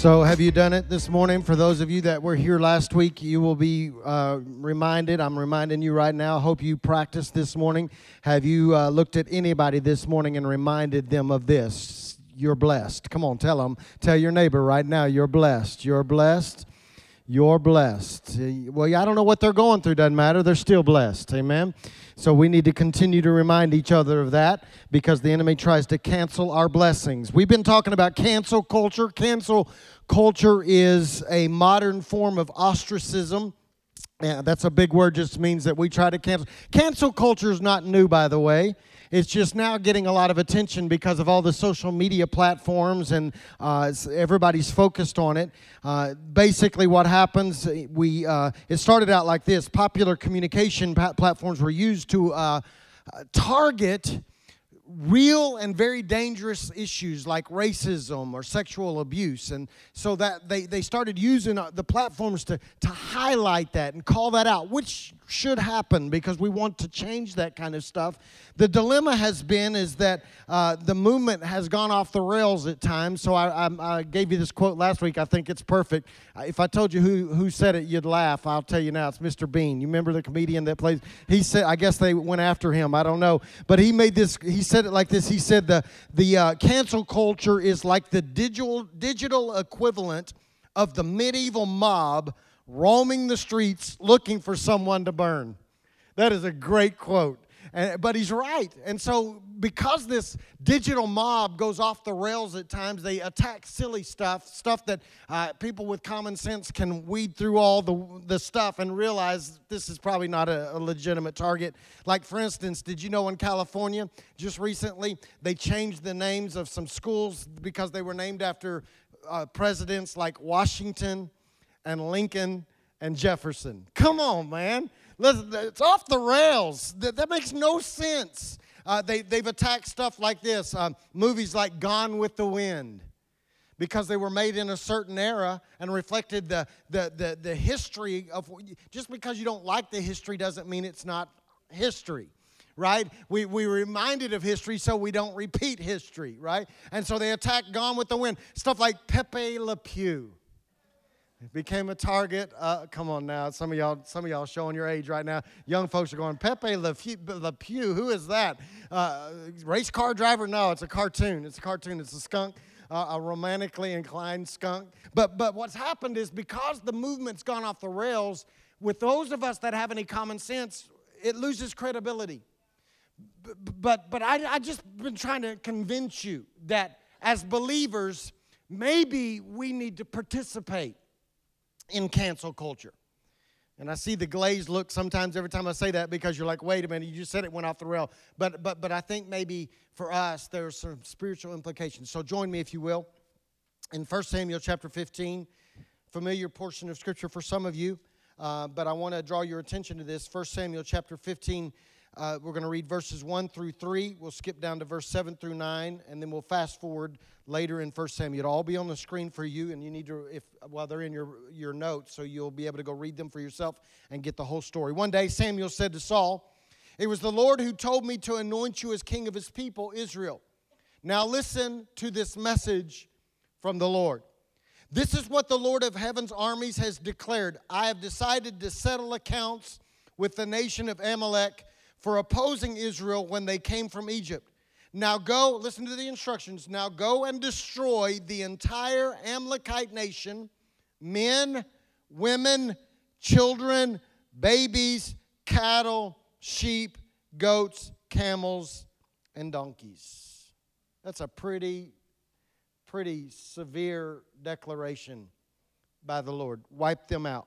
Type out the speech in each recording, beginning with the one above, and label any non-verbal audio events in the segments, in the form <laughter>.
So, have you done it this morning? For those of you that were here last week, you will be uh, reminded. I'm reminding you right now. Hope you practiced this morning. Have you uh, looked at anybody this morning and reminded them of this? You're blessed. Come on, tell them. Tell your neighbor right now, you're blessed. You're blessed. You're blessed. Well, I don't know what they're going through, doesn't matter. They're still blessed. Amen. So we need to continue to remind each other of that because the enemy tries to cancel our blessings. We've been talking about cancel culture. Cancel culture is a modern form of ostracism. Yeah, that's a big word, just means that we try to cancel. Cancel culture is not new, by the way. It's just now getting a lot of attention because of all the social media platforms and uh, everybody's focused on it. Uh, basically, what happens, we uh, it started out like this: popular communication platforms were used to uh, target real and very dangerous issues like racism or sexual abuse and so that they, they started using uh, the platforms to, to highlight that and call that out which should happen because we want to change that kind of stuff. The dilemma has been is that uh, the movement has gone off the rails at times. So I, I, I, gave you this quote last week. I think it's perfect. Uh, if I told you who, who said it, you'd laugh. I'll tell you now. It's Mr. Bean. You remember the comedian that plays? He said, I guess they went after him. I don't know. But he made this, he said it like this. He said the, the uh, cancel culture is like the digital, digital equivalent of the medieval mob roaming the streets looking for someone to burn. That is a great quote. And, but he's right. And so, because this digital mob goes off the rails at times, they attack silly stuff, stuff that uh, people with common sense can weed through all the, the stuff and realize this is probably not a, a legitimate target. Like, for instance, did you know in California, just recently, they changed the names of some schools because they were named after uh, presidents like Washington and Lincoln and Jefferson. Come on, man. Listen, it's off the rails. That, that makes no sense. Uh, they, they've attacked stuff like this uh, movies like Gone with the Wind because they were made in a certain era and reflected the, the, the, the history of just because you don't like the history doesn't mean it's not history right? We, we reminded of history so we don't repeat history, right? And so they attacked Gone with the Wind. Stuff like Pepe Le Pew became a target. Uh, come on now, some of y'all, some of y'all showing your age right now. Young folks are going, Pepe Le Pew, Le Pew who is that? Uh, race car driver? No, it's a cartoon. It's a cartoon. It's a skunk. Uh, a romantically inclined skunk. But but what's happened is because the movement's gone off the rails, with those of us that have any common sense, it loses credibility. But but I I just been trying to convince you that as believers, maybe we need to participate in cancel culture. And I see the glazed look sometimes every time I say that because you're like, wait a minute, you just said it went off the rail. But but but I think maybe for us there's some spiritual implications. So join me if you will in 1 Samuel chapter 15, familiar portion of scripture for some of you. Uh, but I want to draw your attention to this. 1 Samuel chapter 15, uh, we're going to read verses 1 through 3. We'll skip down to verse 7 through 9, and then we'll fast forward later in 1 Samuel. It'll all be on the screen for you, and you need to, if while they're in your, your notes, so you'll be able to go read them for yourself and get the whole story. One day, Samuel said to Saul, It was the Lord who told me to anoint you as king of his people, Israel. Now listen to this message from the Lord. This is what the Lord of heaven's armies has declared I have decided to settle accounts with the nation of Amalek for opposing Israel when they came from Egypt. Now go, listen to the instructions. Now go and destroy the entire Amalekite nation men, women, children, babies, cattle, sheep, goats, camels, and donkeys. That's a pretty, pretty severe declaration by the Lord. Wipe them out.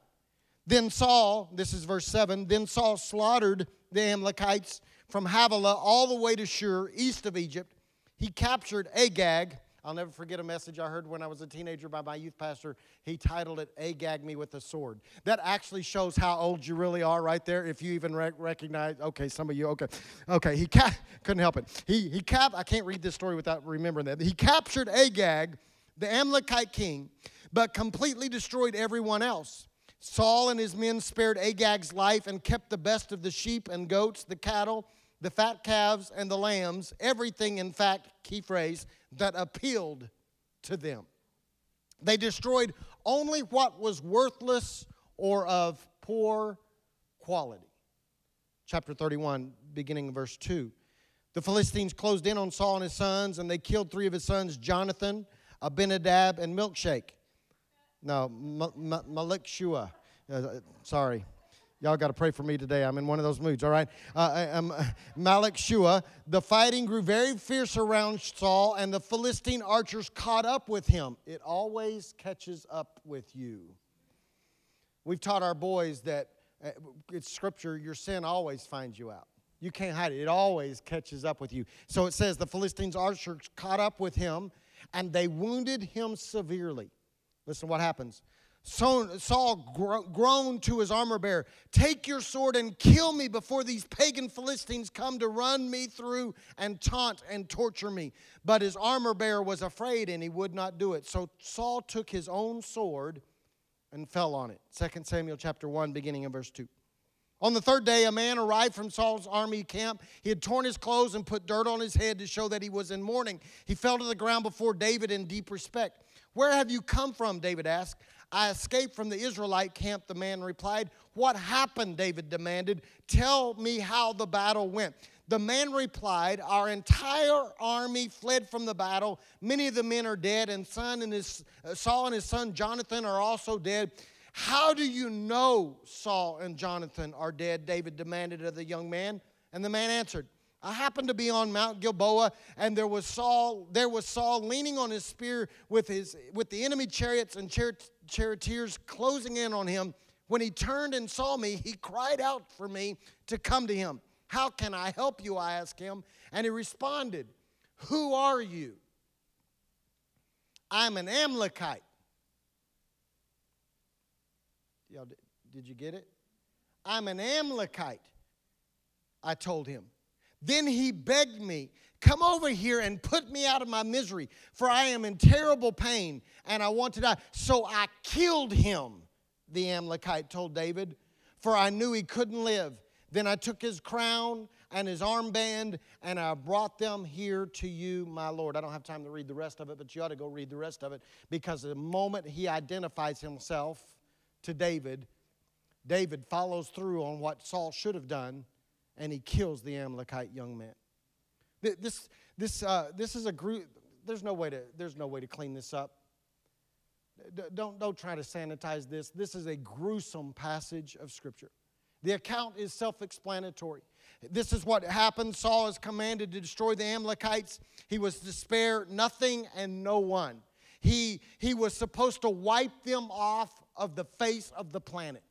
Then Saul, this is verse 7, then Saul slaughtered the Amalekites from Havilah all the way to Shur, east of Egypt. He captured Agag, I'll never forget a message I heard when I was a teenager by my youth pastor. He titled it Agag Me with a Sword. That actually shows how old you really are right there, if you even rec- recognize. Okay, some of you, okay. Okay, he ca- <laughs> couldn't help it. He, he cap- I can't read this story without remembering that. He captured Agag, the Amalekite king, but completely destroyed everyone else. Saul and his men spared Agag's life and kept the best of the sheep and goats, the cattle, the fat calves, and the lambs, everything, in fact, key phrase, that appealed to them. They destroyed only what was worthless or of poor quality. Chapter 31, beginning verse 2. The Philistines closed in on Saul and his sons, and they killed three of his sons Jonathan, Abinadab, and Milkshake. No, Malkishua. Uh, sorry. Y'all got to pray for me today. I'm in one of those moods, all right? Uh, um, Malkishua. The fighting grew very fierce around Saul, and the Philistine archers caught up with him. It always catches up with you. We've taught our boys that uh, it's scripture, your sin always finds you out. You can't hide it, it always catches up with you. So it says the Philistines' archers caught up with him, and they wounded him severely. Listen to what happens. Saul groaned to his armor bearer, Take your sword and kill me before these pagan Philistines come to run me through and taunt and torture me. But his armor bearer was afraid and he would not do it. So Saul took his own sword and fell on it. 2 Samuel chapter 1, beginning in verse 2. On the third day, a man arrived from Saul's army camp. He had torn his clothes and put dirt on his head to show that he was in mourning. He fell to the ground before David in deep respect. Where have you come from? David asked. I escaped from the Israelite camp, the man replied. What happened? David demanded. Tell me how the battle went. The man replied, Our entire army fled from the battle. Many of the men are dead, and son and his, uh, Saul and his son Jonathan are also dead. How do you know Saul and Jonathan are dead? David demanded of the young man. And the man answered, I happened to be on Mount Gilboa, and there was Saul. There was Saul leaning on his spear with his with the enemy chariots and charioteers closing in on him. When he turned and saw me, he cried out for me to come to him. How can I help you? I asked him, and he responded, Who are you? I'm an Amalekite. Y'all, did you get it? I'm an Amalekite. I told him. Then he begged me, Come over here and put me out of my misery, for I am in terrible pain and I want to die. So I killed him, the Amalekite told David, for I knew he couldn't live. Then I took his crown and his armband and I brought them here to you, my Lord. I don't have time to read the rest of it, but you ought to go read the rest of it because the moment he identifies himself to David, David follows through on what Saul should have done and he kills the Amalekite young man. This, this, uh, this is a group, there's no way to, there's no way to clean this up. Don't, don't try to sanitize this. This is a gruesome passage of Scripture. The account is self explanatory. This is what happened. Saul is commanded to destroy the Amalekites. He was to spare nothing and no one. He, he was supposed to wipe them off of the face of the planet.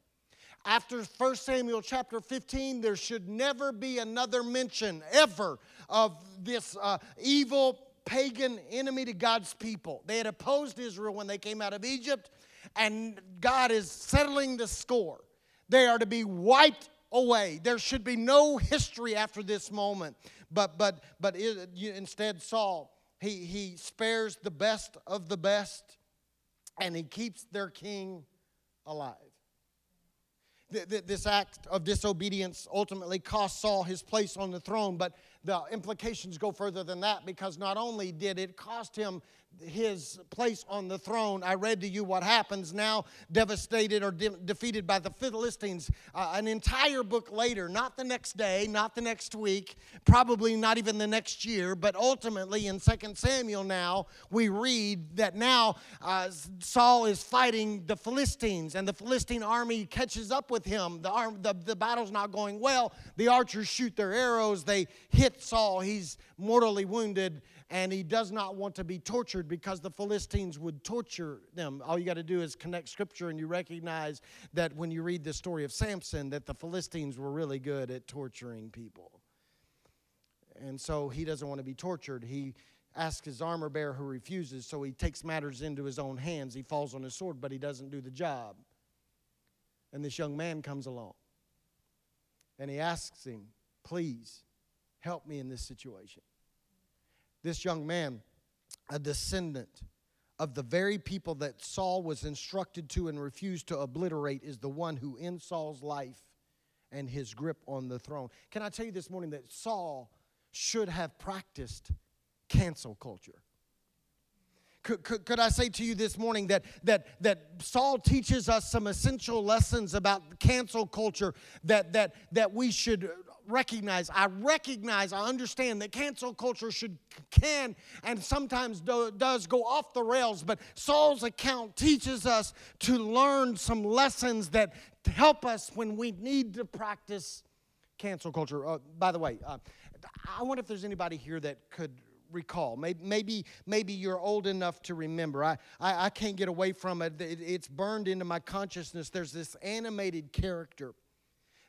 After 1 Samuel chapter 15, there should never be another mention ever of this uh, evil pagan enemy to God's people. They had opposed Israel when they came out of Egypt, and God is settling the score. They are to be wiped away. There should be no history after this moment. But, but, but it, instead, Saul, he, he spares the best of the best, and he keeps their king alive. This act of disobedience ultimately cost Saul his place on the throne, but the implications go further than that because not only did it cost him his place on the throne, I read to you what happens now, devastated or de- defeated by the Philistines. Uh, an entire book later, not the next day, not the next week, probably not even the next year, but ultimately in 2 Samuel now, we read that now uh, Saul is fighting the Philistines and the Philistine army catches up with him. The, arm, the, the battle's not going well. The archers shoot their arrows, they hit Saul. He's mortally wounded and he does not want to be tortured because the Philistines would torture them. All you got to do is connect scripture and you recognize that when you read the story of Samson that the Philistines were really good at torturing people. And so he doesn't want to be tortured. He asks his armor bearer who refuses, so he takes matters into his own hands. He falls on his sword, but he doesn't do the job. And this young man comes along and he asks him, Please help me in this situation. This young man, a descendant of the very people that Saul was instructed to and refused to obliterate, is the one who ends Saul's life and his grip on the throne. Can I tell you this morning that Saul should have practiced cancel culture? Could, could, could, I say to you this morning that, that, that Saul teaches us some essential lessons about cancel culture that, that, that we should recognize. I recognize, I understand that cancel culture should, can, and sometimes do, does go off the rails, but Saul's account teaches us to learn some lessons that help us when we need to practice cancel culture. Uh, by the way, uh, I wonder if there's anybody here that could recall. Maybe, maybe, maybe you're old enough to remember. I, I, I can't get away from it. it. It's burned into my consciousness. There's this animated character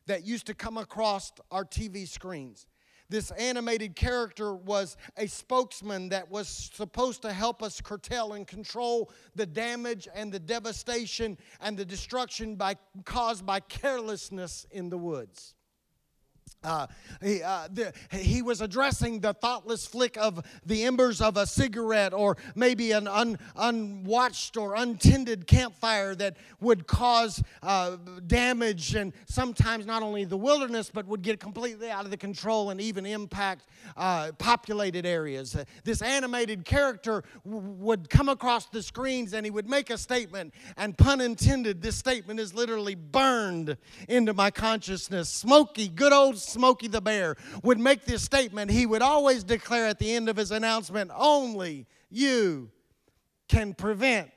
that used to come across our TV screens. This animated character was a spokesman that was supposed to help us curtail and control the damage and the devastation and the destruction by, caused by carelessness in the woods. Uh, he, uh, the, he was addressing the thoughtless flick of the embers of a cigarette or maybe an un, unwatched or untended campfire that would cause uh, damage and sometimes not only the wilderness but would get completely out of the control and even impact uh, populated areas. Uh, this animated character w- would come across the screens and he would make a statement, and pun intended, this statement is literally burned into my consciousness. Smokey, good old Smokey the Bear would make this statement, he would always declare at the end of his announcement, Only you can prevent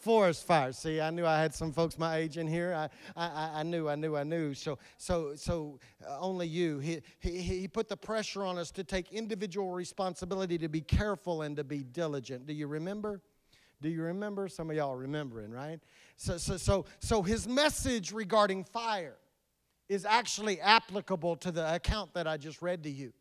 forest fires. See, I knew I had some folks my age in here. I, I, I knew, I knew, I knew. So, so, so uh, only you. He, he, he put the pressure on us to take individual responsibility to be careful and to be diligent. Do you remember? Do you remember? Some of y'all remembering, right? So, so, so, so his message regarding fire is actually applicable to the account that I just read to you.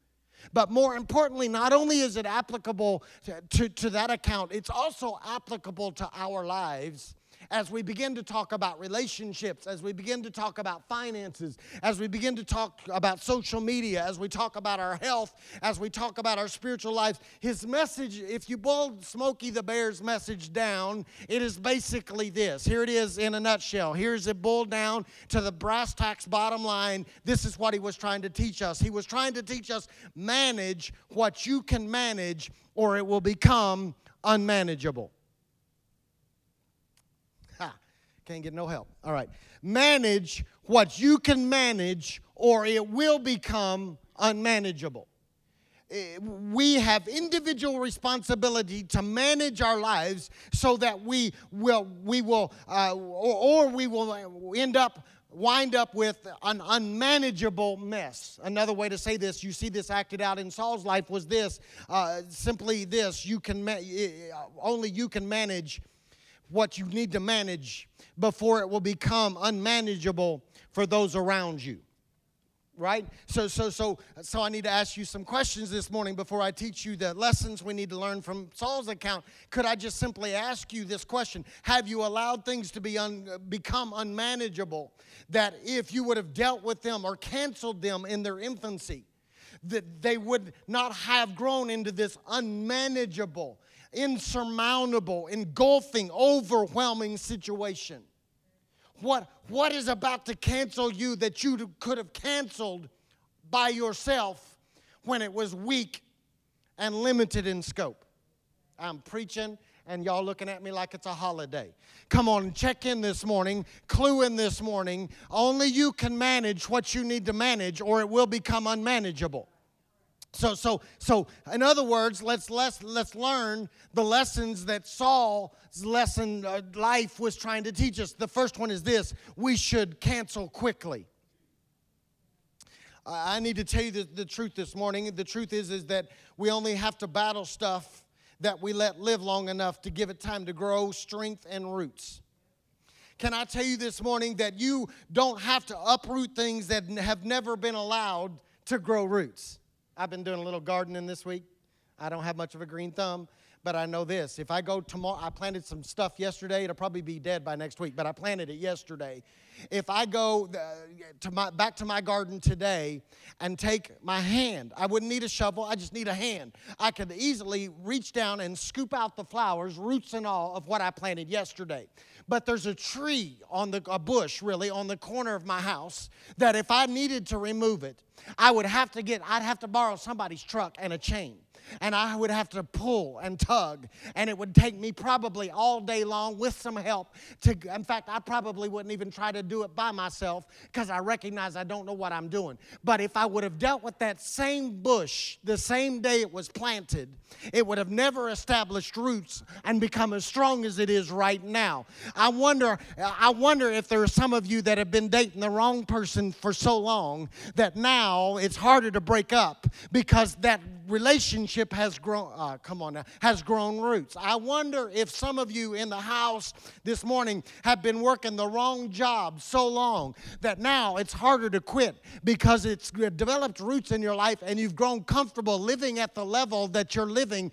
But more importantly, not only is it applicable to, to, to, that account, it's also applicable to our lives as we begin to talk about relationships, as we begin to talk about finances, as we begin to talk about social media, as we talk about our health, as we talk about our spiritual lives, his message, if you boil Smokey the Bear's message down, it is basically this. Here it is in a nutshell. Here's it boiled down to the brass tacks bottom line. This is what he was trying to teach us. He was trying to teach us manage what you can manage, or it will become unmanageable. Can't get no help. All right. Manage what you can manage, or it will become unmanageable. Eh, we have individual responsibility to manage our lives so that we will, we will, uh, or, or we will end up wind up with an unmanageable mess. Another way to say this, you see this acted out in Saul's life was this, uh, simply this: you can ma- eh, only you can manage what you need to manage before it will become unmanageable for those around you right? So so so so i need to ask you some questions this morning before i teach you the lessons we need to learn from saul's account. Could i just simply ask you this question? Have you allowed things to be un, become unmanageable that if you would have dealt with them or canceled them in their infancy that they would not have grown into this unmanageable insurmountable, engulfing, overwhelming situation. What, what is about to cancel you that you could have canceled by yourself when it was weak and limited in scope? I'm preaching and y'all looking at me like it's a holiday. Come on, check in this morning, clue in this morning. Only you can manage what you need to manage, or it will become unmanageable. So, so, so, in other words, let's, let's, let's learn the lessons that Saul's lesson uh, life was trying to teach us. The first one is this we should cancel quickly. I need to tell you the, the truth this morning. The truth is, is that we only have to battle stuff that we let live long enough to give it time to grow strength and roots. Can I tell you this morning that you don't have to uproot things that have never been allowed to grow roots? I've been doing a little gardening this week. I don't have much of a green thumb, but I know this. If I go tomorrow, I planted some stuff yesterday. It'll probably be dead by next week, but I planted it yesterday. If I go uh, to my, back to my garden today and take my hand, I wouldn't need a shovel. I just need a hand. I could easily reach down and scoop out the flowers, roots and all, of what I planted yesterday. But there's a tree on the a bush really on the corner of my house that if I needed to remove it, I would have to get. I'd have to borrow somebody's truck and a chain and I would have to pull and tug, and it would take me probably all day long with some help. To, in fact, I probably wouldn't even try to do it by myself because I recognize I don't know what I'm doing. But if I would have dealt with that same bush the same day it was planted, it would have never established roots and become as strong as it is right now. I wonder, I wonder if there are some of you that have been dating the wrong person for so long that now it's harder to break up because that relationship has grown uh, come on now has grown roots. I wonder if some of you in the house this morning have been working the wrong job so long that now it's harder to quit because it's developed roots in your life and you've grown comfortable living at the level that you're living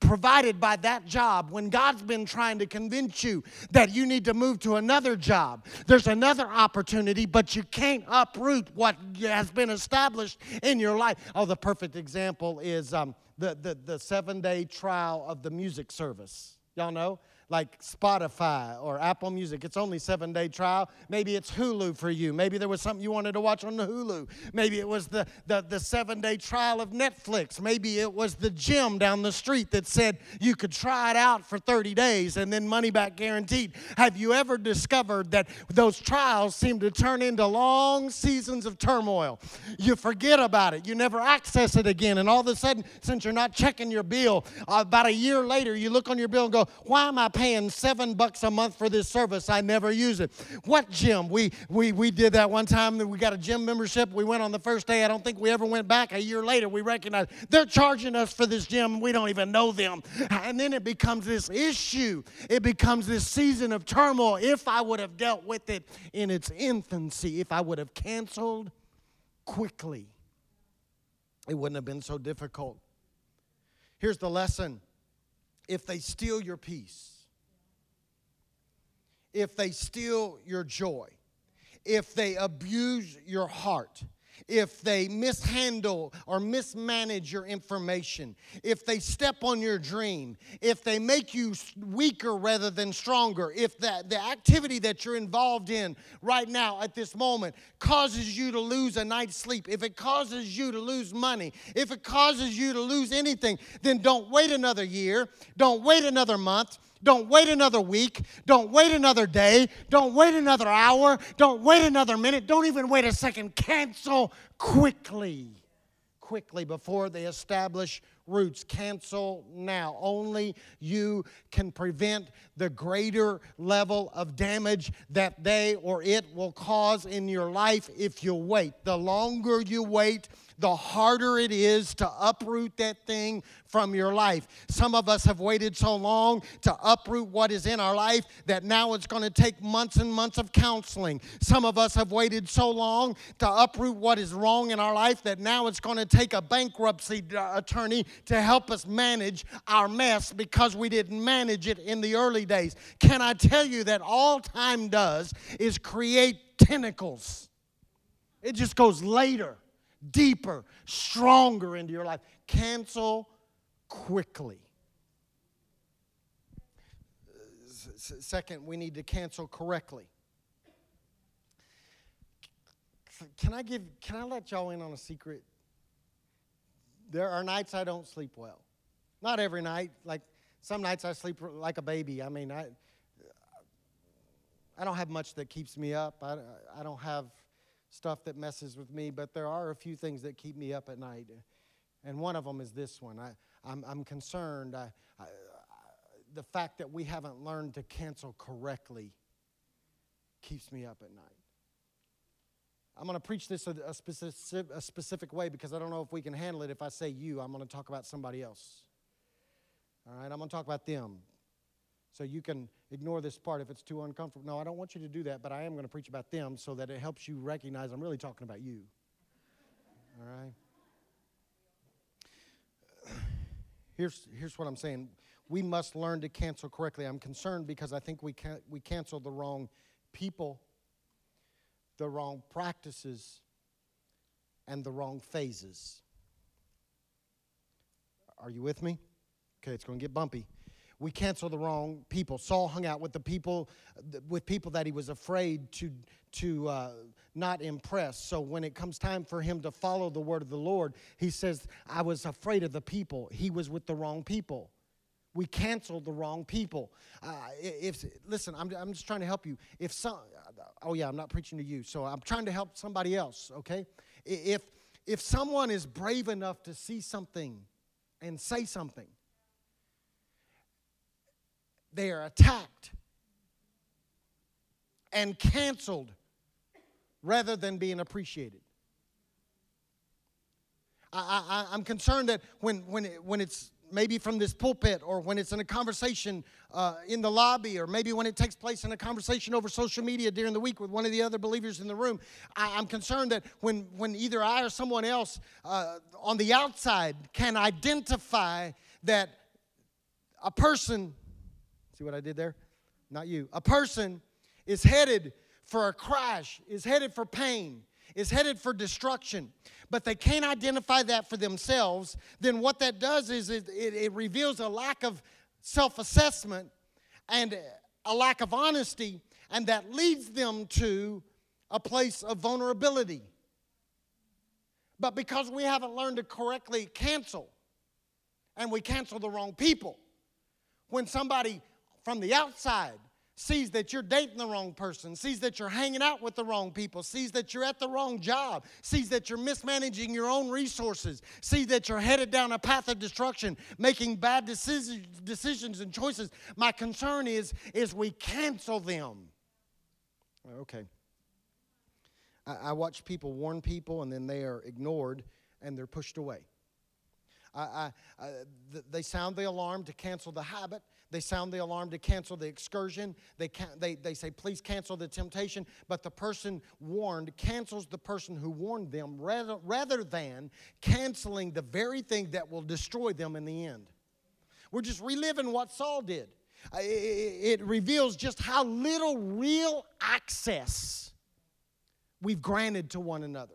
provided by that job when god's been trying to convince you that you need to move to another job. There's another opportunity but you can't uproot what has been established in your life. Oh the perfect example is is um, the, the, the seven day trial of the music service. Y'all know? Like Spotify or Apple Music. It's only seven day trial. Maybe it's Hulu for you. Maybe there was something you wanted to watch on the Hulu. Maybe it was the, the, the seven day trial of Netflix. Maybe it was the gym down the street that said you could try it out for 30 days and then money back guaranteed. Have you ever discovered that those trials seem to turn into long seasons of turmoil? You forget about it, you never access it again, and all of a sudden, since you're not checking your bill, about a year later, you look on your bill and go, Why am I paying seven bucks a month for this service. I never use it. What gym? We, we, we did that one time. We got a gym membership. We went on the first day. I don't think we ever went back. A year later, we recognized they're charging us for this gym. We don't even know them. And then it becomes this issue. It becomes this season of turmoil. If I would have dealt with it in its infancy, if I would have canceled quickly, it wouldn't have been so difficult. Here's the lesson if they steal your peace, if they steal your joy, if they abuse your heart, if they mishandle or mismanage your information, if they step on your dream, if they make you weaker rather than stronger, if that the activity that you're involved in right now at this moment causes you to lose a night's sleep, if it causes you to lose money, if it causes you to lose anything, then don't wait another year, don't wait another month, don't wait another week. Don't wait another day. Don't wait another hour. Don't wait another minute. Don't even wait a second. Cancel quickly. Quickly before they establish roots. Cancel now. Only you can prevent the greater level of damage that they or it will cause in your life if you wait. The longer you wait, the harder it is to uproot that thing from your life. Some of us have waited so long to uproot what is in our life that now it's going to take months and months of counseling. Some of us have waited so long to uproot what is wrong in our life that now it's going to take a bankruptcy uh, attorney to help us manage our mess because we didn't manage it in the early days. Can I tell you that all time does is create tentacles? It just goes later deeper, stronger into your life. Cancel quickly. Second, we need to cancel correctly. Can I give can I let y'all in on a secret? There are nights I don't sleep well. Not every night. Like some nights I sleep like a baby. I mean, I I don't have much that keeps me up. I, I don't have stuff that messes with me, but there are a few things that keep me up at night. And one of them is this one. I, I'm, I'm concerned. I, I, the fact that we haven't learned to cancel correctly keeps me up at night. I'm going to preach this a, a, specific, a specific way because I don't know if we can handle it if I say you. I'm going to talk about somebody else. All right, I'm going to talk about them. So you can ignore this part if it's too uncomfortable. No, I don't want you to do that, but I am going to preach about them so that it helps you recognize I'm really talking about you. All right? <sighs> Here's, here's what I'm saying. We must learn to cancel correctly. I'm concerned because I think we, can, we cancel the wrong people, the wrong practices, and the wrong phases. Are you with me? Okay, it's going to get bumpy. We cancel the wrong people. Saul hung out with the people, with people that he was afraid to to uh, not impress. So when it comes time for him to follow the word of the Lord, he says, "I was afraid of the people." He was with the wrong people. We canceled the wrong people. Uh, if listen, I'm, I'm just trying to help you. If some, oh yeah, I'm not preaching to you, so I'm trying to help somebody else. Okay, if if someone is brave enough to see something and say something they are attacked and canceled rather than being appreciated. I, I, am concerned that when, when, it, when it's maybe from this pulpit or when it's in a conversation uh, in the lobby or maybe when it takes place in a conversation over social media during the week with one of the other believers in the room I, am concerned that when, when either i or someone else uh, on the outside can identify that a person See what I did there? Not you. A person is headed for a crash, is headed for pain, is headed for destruction, but they can't identify that for themselves, then what that does is it, it, it reveals a lack of self assessment and a lack of honesty, and that leads them to a place of vulnerability. But because we haven't learned to correctly cancel, and we cancel the wrong people, when somebody from the outside sees that you're dating the wrong person, sees that you're hanging out with the wrong people, sees that you're at the wrong job, sees that you're mismanaging your own resources, sees that you're headed down a path of destruction, making bad decisions, decisions and choices. My concern is is we cancel them. Okay. I, I watch people warn people and then they are ignored and they're pushed away. I, I, I, they sound the alarm to cancel the habit. They sound the alarm to cancel the excursion. They, can, they, they say, please cancel the temptation. But the person warned cancels the person who warned them rather, rather than canceling the very thing that will destroy them in the end. We're just reliving what Saul did. It reveals just how little real access we've granted to one another.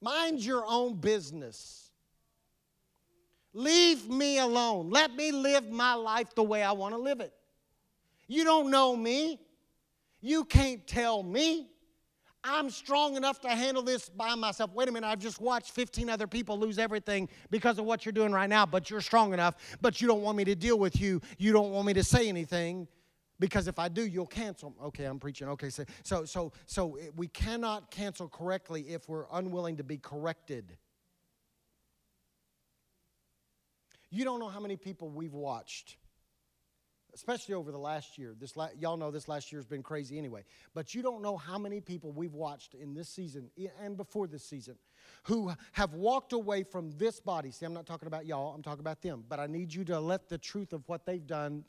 Mind your own business. Leave me alone. Let me live my life the way I want to live it. You don't know me. You can't tell me. I'm strong enough to handle this by myself. Wait a minute, I've just watched 15 other people lose everything because of what you're doing right now, but you're strong enough, but you don't want me to deal with you. You don't want me to say anything because if I do, you'll cancel. Okay, I'm preaching. Okay, so so so so we cannot cancel correctly if we're unwilling to be corrected. You don't know how many people we've watched, especially over the last year. This la- y'all know this last year has been crazy anyway. But you don't know how many people we've watched in this season and before this season who have walked away from this body. See, I'm not talking about y'all, I'm talking about them. But I need you to let the truth of what they've done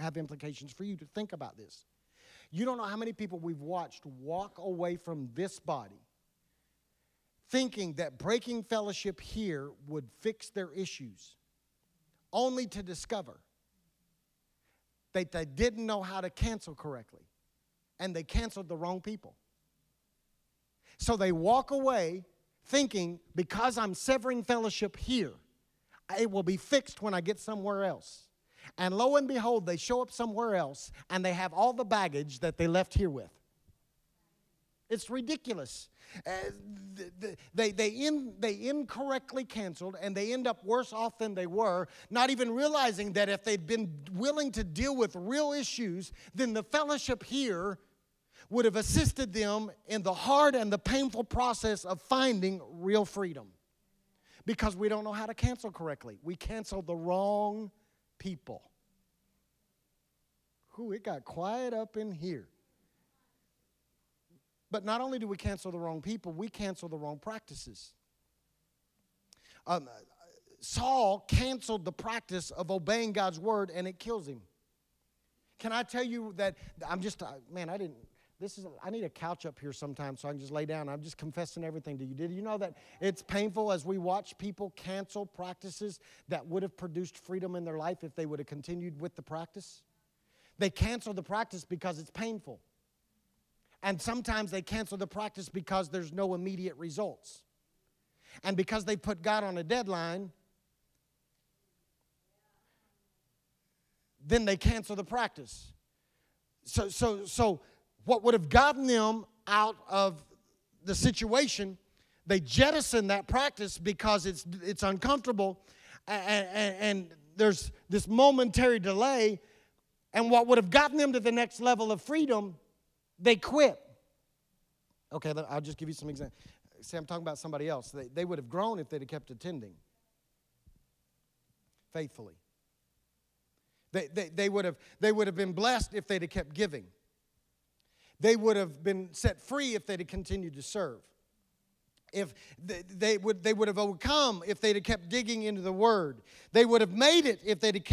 have implications for you to think about this. You don't know how many people we've watched walk away from this body thinking that breaking fellowship here would fix their issues only to discover that they didn't know how to cancel correctly and they canceled the wrong people. So they walk away thinking, because I'm severing fellowship here, it will be fixed when I get somewhere else. And lo and behold, they show up somewhere else and they have all the baggage that they left here with. It's ridiculous. Uh, they, they, in, they incorrectly canceled and they end up worse off than they were, not even realizing that if they'd been willing to deal with real issues, then the fellowship here would have assisted them in the hard and the painful process of finding real freedom. Because we don't know how to cancel correctly. We canceled the wrong people. Who it got quiet up in here. But not only do we cancel the wrong people, we cancel the wrong practices. Um, Saul canceled the practice of obeying God's word and it kills him. Can I tell you that I'm just, uh, man, I didn't, this is I need a couch up here sometime so I can just lay down. I'm just confessing everything to you. Did you know that it's painful as we watch people cancel practices that would have produced freedom in their life if they would have continued with the practice? They cancel the practice because it's painful. And sometimes they cancel the practice because there's no immediate results. And because they put God on a deadline, then they cancel the practice. So, so, so what would have gotten them out of the situation, they jettison that practice because it's, it's uncomfortable and, and, and there's this momentary delay. And what would have gotten them to the next level of freedom, they quit. Okay, I'll just give you some examples. See, I'm talking about somebody else. They, they would have grown if they'd have kept attending faithfully. They, they, they, would have, they would have been blessed if they'd have kept giving. They would have been set free if they'd have continued to serve. If they, would, they would have overcome if they'd have kept digging into the Word. They would have made it if they'd have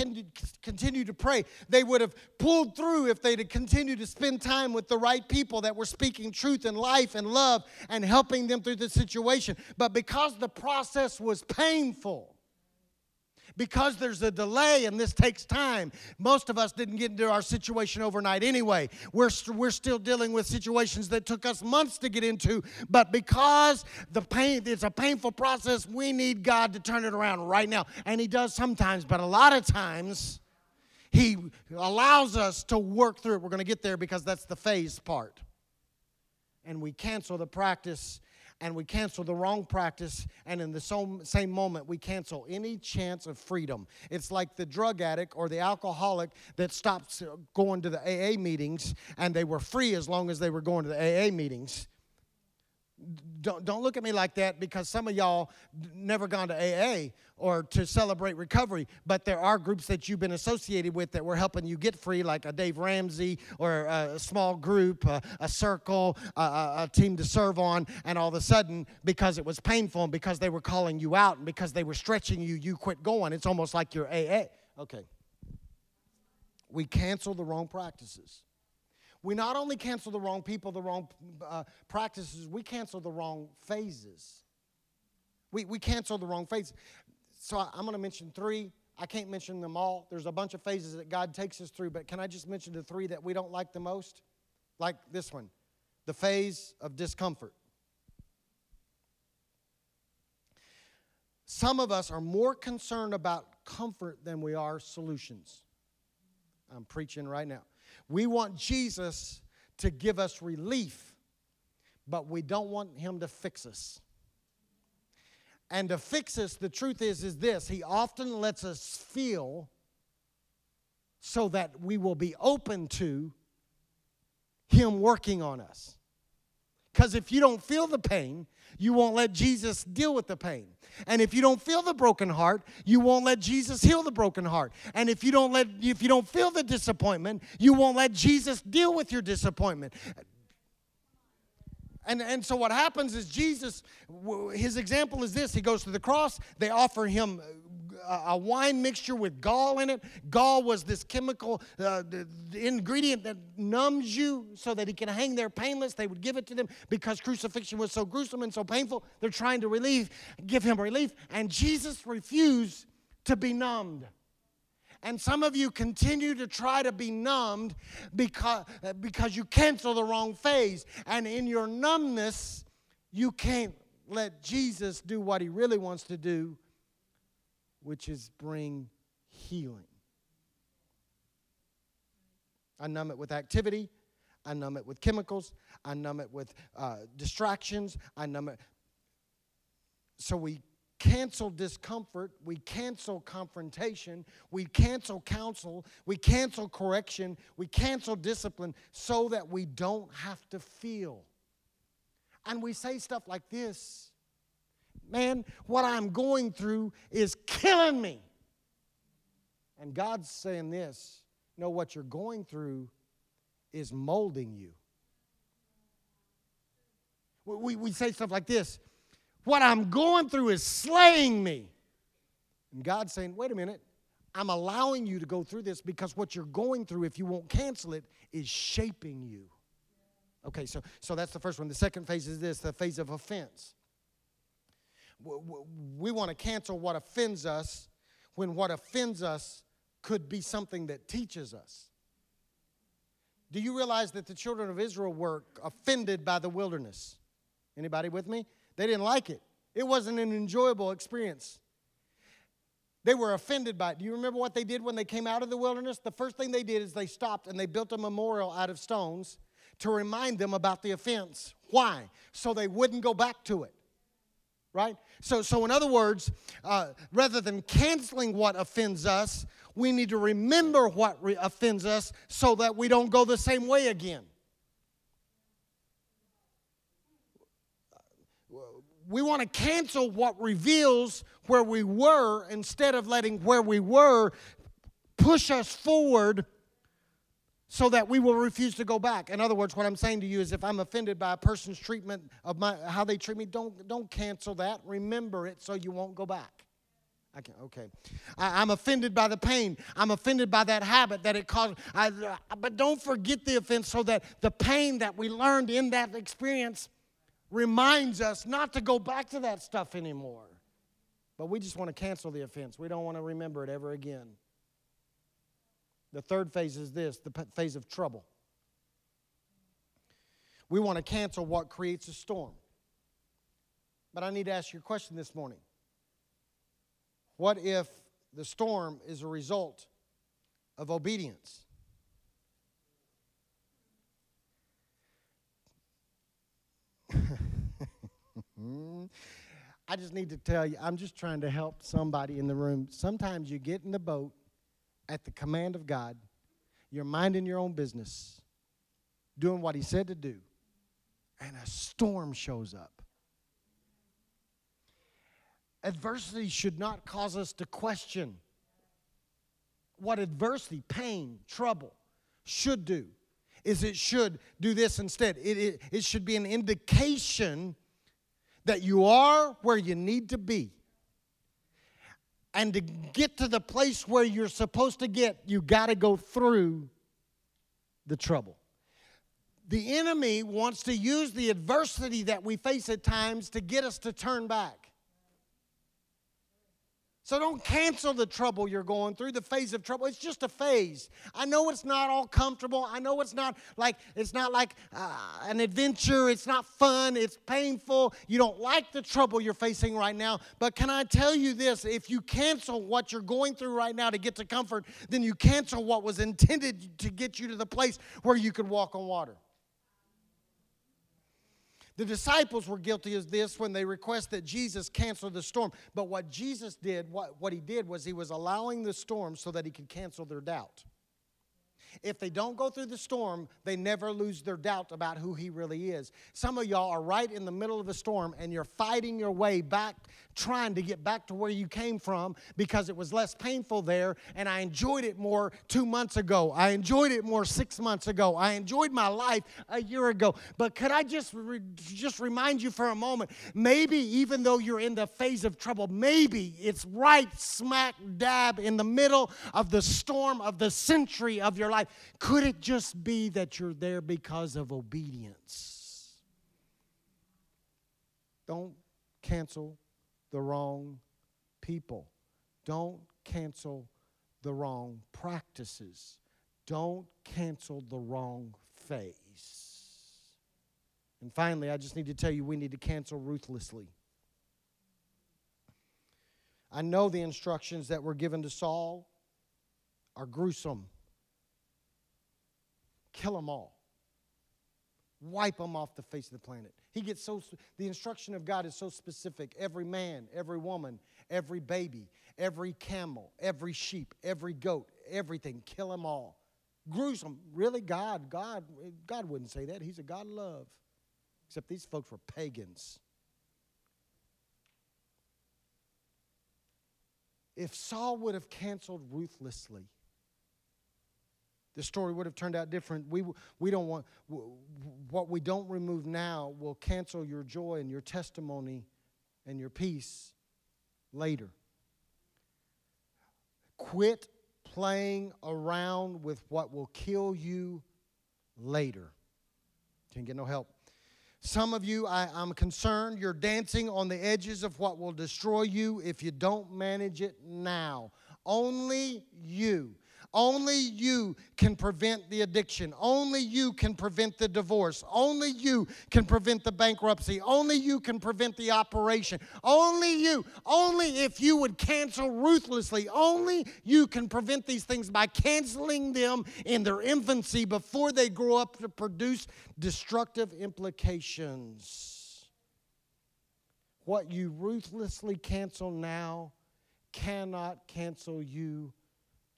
continued to pray. They would have pulled through if they'd have continued to spend time with the right people that were speaking truth and life and love and helping them through the situation. But because the process was painful, because there's a delay and this takes time. Most of us didn't get into our situation overnight anyway. We're, st- we're still dealing with situations that took us months to get into, but because the pain, it's a painful process, we need God to turn it around right now. And He does sometimes, but a lot of times, He allows us to work through it. We're going to get there because that's the phase part. And we cancel the practice and we cancel the wrong practice, and in the same moment, we cancel any chance of freedom. It's like the drug addict or the alcoholic that stops going to the AA meetings, and they were free as long as they were going to the AA meetings don't, don't look at me like that because some of y'all never gone to AA or to celebrate recovery, but there are groups that you've been associated with that were helping you get free, like a Dave Ramsey or a small group, a, a circle, a, a, team to serve on, and all of a sudden, because it was painful and because they were calling you out and because they were stretching you, you quit going. It's almost like you're AA. Okay. We cancel the wrong practices we not only cancel the wrong people, the wrong uh, practices, we cancel the wrong phases. We, we cancel the wrong phases. So I, I'm going to mention three. I can't mention them all. There's a bunch of phases that God takes us through, but can I just mention the three that we don't like the most? Like this one the phase of discomfort. Some of us are more concerned about comfort than we are solutions. I'm preaching right now. We want Jesus to give us relief, but we don't want him to fix us. And to fix us, the truth is is this, he often lets us feel so that we will be open to him working on us. Cuz if you don't feel the pain, you won't let Jesus deal with the pain. And if you don't feel the broken heart, you won't let Jesus heal the broken heart. And if you don't let if you don't feel the disappointment, you won't let Jesus deal with your disappointment. And, and so what happens is Jesus, his example is this. He goes to the cross. They offer him a wine mixture with gall in it. Gall was this chemical uh, the, ingredient that numbs you so that he can hang there painless. They would give it to them because crucifixion was so gruesome and so painful. They're trying to relieve, give him relief. And Jesus refused to be numbed. And some of you continue to try to be numbed because, because you cancel the wrong phase. And in your numbness, you can't let Jesus do what he really wants to do which is bring healing. I numb it with activity. I numb it with chemicals. I numb it with uh, distractions. I numb it. So we cancel discomfort. We cancel confrontation. We cancel counsel. We cancel correction. We cancel discipline so that we don't have to feel. And we say stuff like this man, what I'm going through is killing me. And God's saying this no, what you're going through is molding you. We, we say stuff like this What I'm going through is slaying me. And God's saying, wait a minute, I'm allowing you to go through this because what you're going through, if you won't cancel it, is shaping you. Okay, so, so that's the first one. The second phase is this the phase of offense. We want to cancel what offends us when what offends us could be something that teaches us. Do you realize that the children of Israel were offended by the wilderness? Anybody with me? They didn't like it. It wasn't an enjoyable experience. They were offended by it. Do you remember what they did when they came out of the wilderness? The first thing they did is they stopped and they built a memorial out of stones to remind them about the offense. Why? So they wouldn't go back to it. Right? So, so in other words, uh, rather than canceling what offends us, we need to remember what re- offends us so that we don't go the same way again. We want to cancel what reveals where we were instead of letting where we were push us forward so that we will refuse to go back. In other words, what I'm saying to you is if I'm offended by a person's treatment of my how they treat me, don't don't cancel that. Remember it so you won't go back. I can okay. I, am offended by the pain. I'm offended by that habit that it caused. I, but don't forget the offense so that the pain that we learned in that experience reminds us not to go back to that stuff anymore. But we just want to cancel the offense. We don't want to remember it ever again. The third phase is this the phase of trouble. We want to cancel what creates a storm. But I need to ask you a question this morning. What if the storm is a result of obedience? <laughs> I just need to tell you, I'm just trying to help somebody in the room. Sometimes you get in the boat at the command of God, you're minding your own business, doing what He said to do, and a storm shows up. Adversity should not cause us to question what adversity, pain, trouble should do. Is it should do this instead. It, it, it should be an indication that you are where you need to be and to get to the place where you're supposed to get, you got to go through the trouble. The enemy wants to use the adversity that we face at times to get us to turn back. So don't cancel the trouble you're going through, the phase of trouble. It's just a phase. I know it's not all comfortable. I know it's not like it's not like uh, an adventure. It's not fun. It's painful. You don't like the trouble you're facing right now. But can I tell you this? If you cancel what you're going through right now to get to comfort, then you cancel what was intended to get you to the place where you could walk on water. The disciples were guilty of this when they request that Jesus cancel the storm. But what Jesus did, what, what he did was he was allowing the storm so that he could cancel their doubt. If they don't go through the storm, they never lose their doubt about who He really is. Some of y'all are right in the middle of the storm and you're fighting your way back, trying to get back to where you came from because it was less painful there and I enjoyed it more two months ago. I enjoyed it more six months ago. I enjoyed my life a year ago. But could I just, re- just remind you for a moment maybe even though you're in the phase of trouble, maybe it's right smack dab in the middle of the storm of the century of your life life. Could it just be that you're there because of obedience? Don't cancel the wrong people. Don't cancel the wrong practices. Don't cancel the wrong phase. And finally, I just need to tell you we need to cancel ruthlessly. I know the instructions that were given to Saul are gruesome. Kill them all. Wipe them off the face of the planet. He gets so, the instruction of God is so specific. Every man, every woman, every baby, every camel, every sheep, every goat, everything, kill them all. Gruesome. Really, God, God, God wouldn't say that. He's a God of love. Except these folks were pagans. If Saul would have canceled ruthlessly, the story would have turned out different. We, we don't want, what we don't remove now will cancel your joy and your testimony and your peace later. Quit playing around with what will kill you later. Can't get no help. Some of you, I, I'm concerned, you're dancing on the edges of what will destroy you if you don't manage it now. Only you. Only you can prevent the addiction. Only you can prevent the divorce. Only you can prevent the bankruptcy. Only you can prevent the operation. Only you. Only if you would cancel ruthlessly. Only you can prevent these things by canceling them in their infancy before they grow up to produce destructive implications. What you ruthlessly cancel now cannot cancel you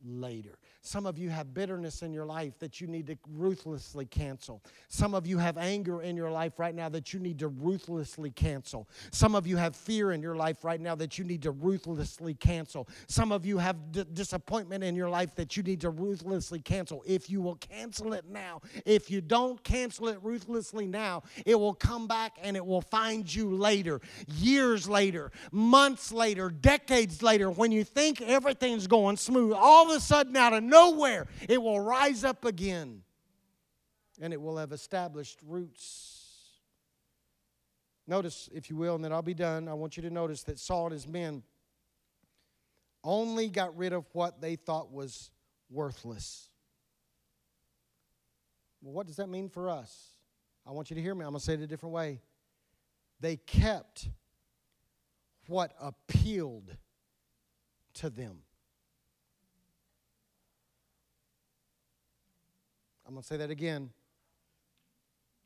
later. Some of you have bitterness in your life that you need to ruthlessly cancel. Some of you have anger in your life right now that you need to ruthlessly cancel. Some of you have fear in your life right now that you need to ruthlessly cancel. Some of you have d- disappointment in your life that you need to ruthlessly cancel. If you will cancel it now, if you don't cancel it ruthlessly now, it will come back and it will find you later, years later, months later, decades later, when you think everything's going smooth. All of a sudden, out of nowhere, it will rise up again and it will have established roots. Notice, if you will, and then I'll be done. I want you to notice that Saul and his men only got rid of what they thought was worthless. Well, what does that mean for us? I want you to hear me. I'm going to say it a different way. They kept what appealed to them. I'm going to say that again.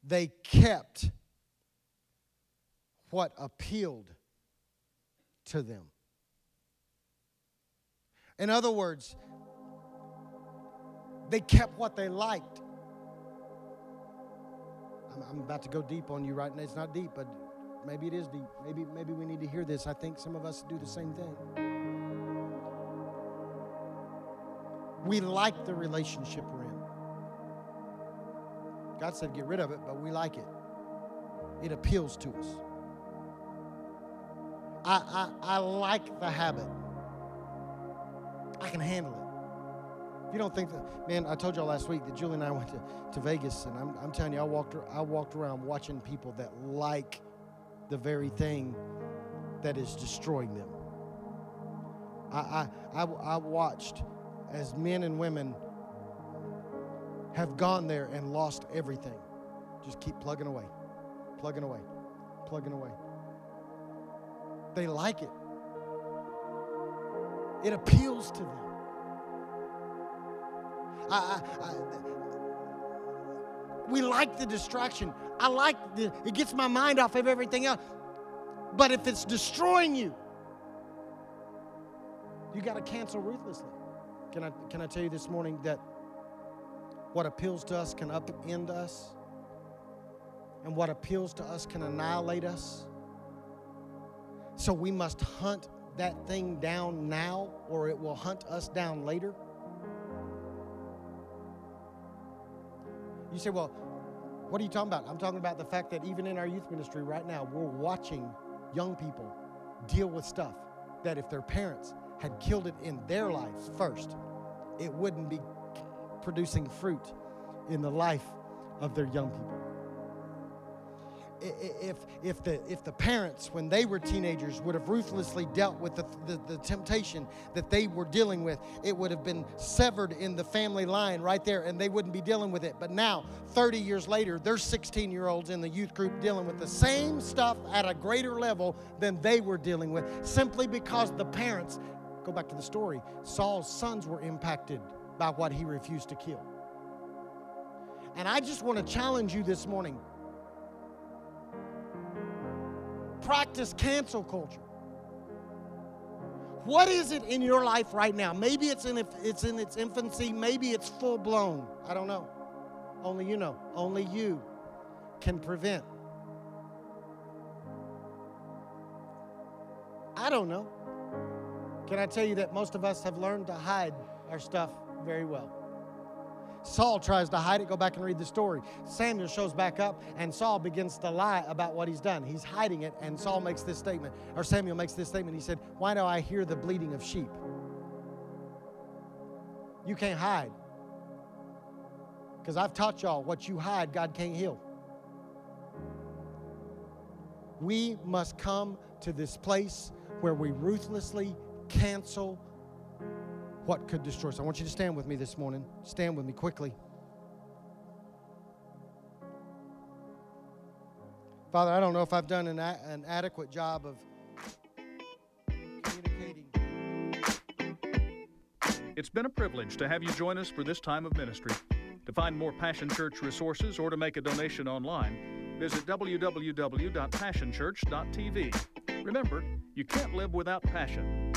They kept what appealed to them. In other words, they kept what they liked. I'm, I'm, about to go deep on you right now. It's not deep, but maybe it is deep. Maybe, maybe we need to hear this. I think some of us do the same thing. We like the relationship we're in. God said get rid of it, but we like it. It appeals to us. I, I, I like the habit. I can handle it. If you don't think that, man, I told y'all last week that Julie and I went to, to Vegas, and I'm, I'm telling you, I walked, I walked around watching people that like the very thing that is destroying them. I, I, I, I watched as men and women have gone there and lost everything. Just keep plugging away, plugging away, plugging away. They like it, it appeals to them. I, I, I, we like the distraction. I like the, it gets my mind off of everything else. But if it's destroying you, you got to cancel ruthlessly. Can I, can I tell you this morning that what appeals to us can upend us, and what appeals to us can annihilate us. So we must hunt that thing down now, or it will hunt us down later. You say, well, what are you talking about? I'm talking about the fact that even in our youth ministry right now, we're watching young people deal with stuff that if their parents had killed it in their lives first, it wouldn't be producing fruit in the life of their young people. If, if, the, if the parents, when they were teenagers, would have ruthlessly dealt with the, the, the temptation that they were dealing with, it would have been severed in the family line right there and they wouldn't be dealing with it. But now, 30 years later, there's 16 year olds in the youth group dealing with the same stuff at a greater level than they were dealing with simply because the parents, go back to the story, Saul's sons were impacted by what he refused to kill. And I just want to challenge you this morning practice cancel culture. What is it in your life right now? Maybe it's in, it's in its infancy, maybe it's full blown. I don't know. Only you know. Only you can prevent. I don't know. Can I tell you that most of us have learned to hide our stuff very well. Saul tries to hide it. Go back and read the story. Samuel shows back up, and Saul begins to lie about what he's done. He's hiding it, and Saul makes this statement, or Samuel makes this statement. He said, Why do I hear the bleating of sheep? You can't hide. Because I've taught y'all what you hide, God can't heal. We must come to this place where we ruthlessly cancel what could destroy us. I want you to stand with me this morning. Stand with me quickly. Father, I don't know if I've done an, a- an adequate job of communicating. It's been a privilege to have you join us for this time of ministry. To find more Passion Church resources or to make a donation online, visit www.passionchurch.tv. Remember, you can't live without passion.